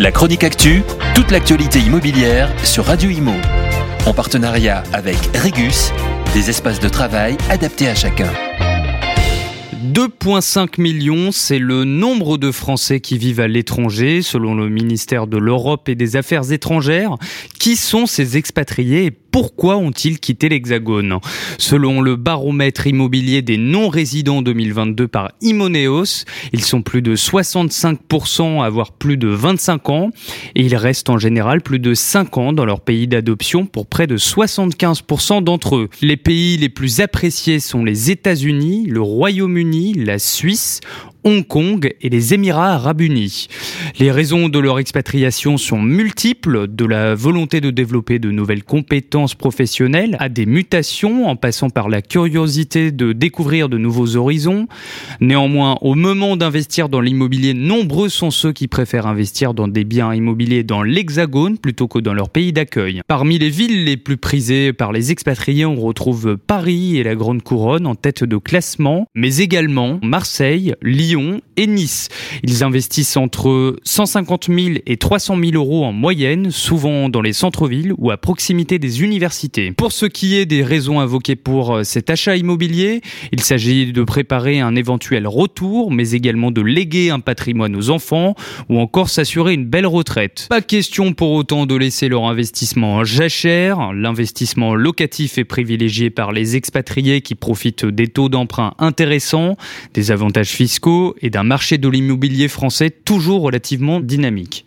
La chronique actu, toute l'actualité immobilière sur Radio Imo. En partenariat avec Regus, des espaces de travail adaptés à chacun. 2,5 millions, c'est le nombre de Français qui vivent à l'étranger, selon le ministère de l'Europe et des Affaires étrangères. Qui sont ces expatriés pourquoi ont-ils quitté l'Hexagone? Selon le baromètre immobilier des non-résidents 2022 par Imoneos, ils sont plus de 65% à avoir plus de 25 ans et ils restent en général plus de 5 ans dans leur pays d'adoption pour près de 75% d'entre eux. Les pays les plus appréciés sont les États-Unis, le Royaume-Uni, la Suisse. Hong Kong et les Émirats arabes unis. Les raisons de leur expatriation sont multiples, de la volonté de développer de nouvelles compétences professionnelles à des mutations en passant par la curiosité de découvrir de nouveaux horizons. Néanmoins, au moment d'investir dans l'immobilier, nombreux sont ceux qui préfèrent investir dans des biens immobiliers dans l'Hexagone plutôt que dans leur pays d'accueil. Parmi les villes les plus prisées par les expatriés, on retrouve Paris et la Grande Couronne en tête de classement, mais également Marseille, Lyon et Nice. Ils investissent entre 150 000 et 300 000 euros en moyenne, souvent dans les centres-villes ou à proximité des universités. Pour ce qui est des raisons invoquées pour euh, cet achat immobilier, il s'agit de préparer un éventuel retour, mais également de léguer un patrimoine aux enfants ou encore s'assurer une belle retraite. Pas question pour autant de laisser leur investissement en jachère. L'investissement locatif est privilégié par les expatriés qui profitent des taux d'emprunt intéressants, des avantages fiscaux et d'un marché de l'immobilier français toujours relativement dynamique.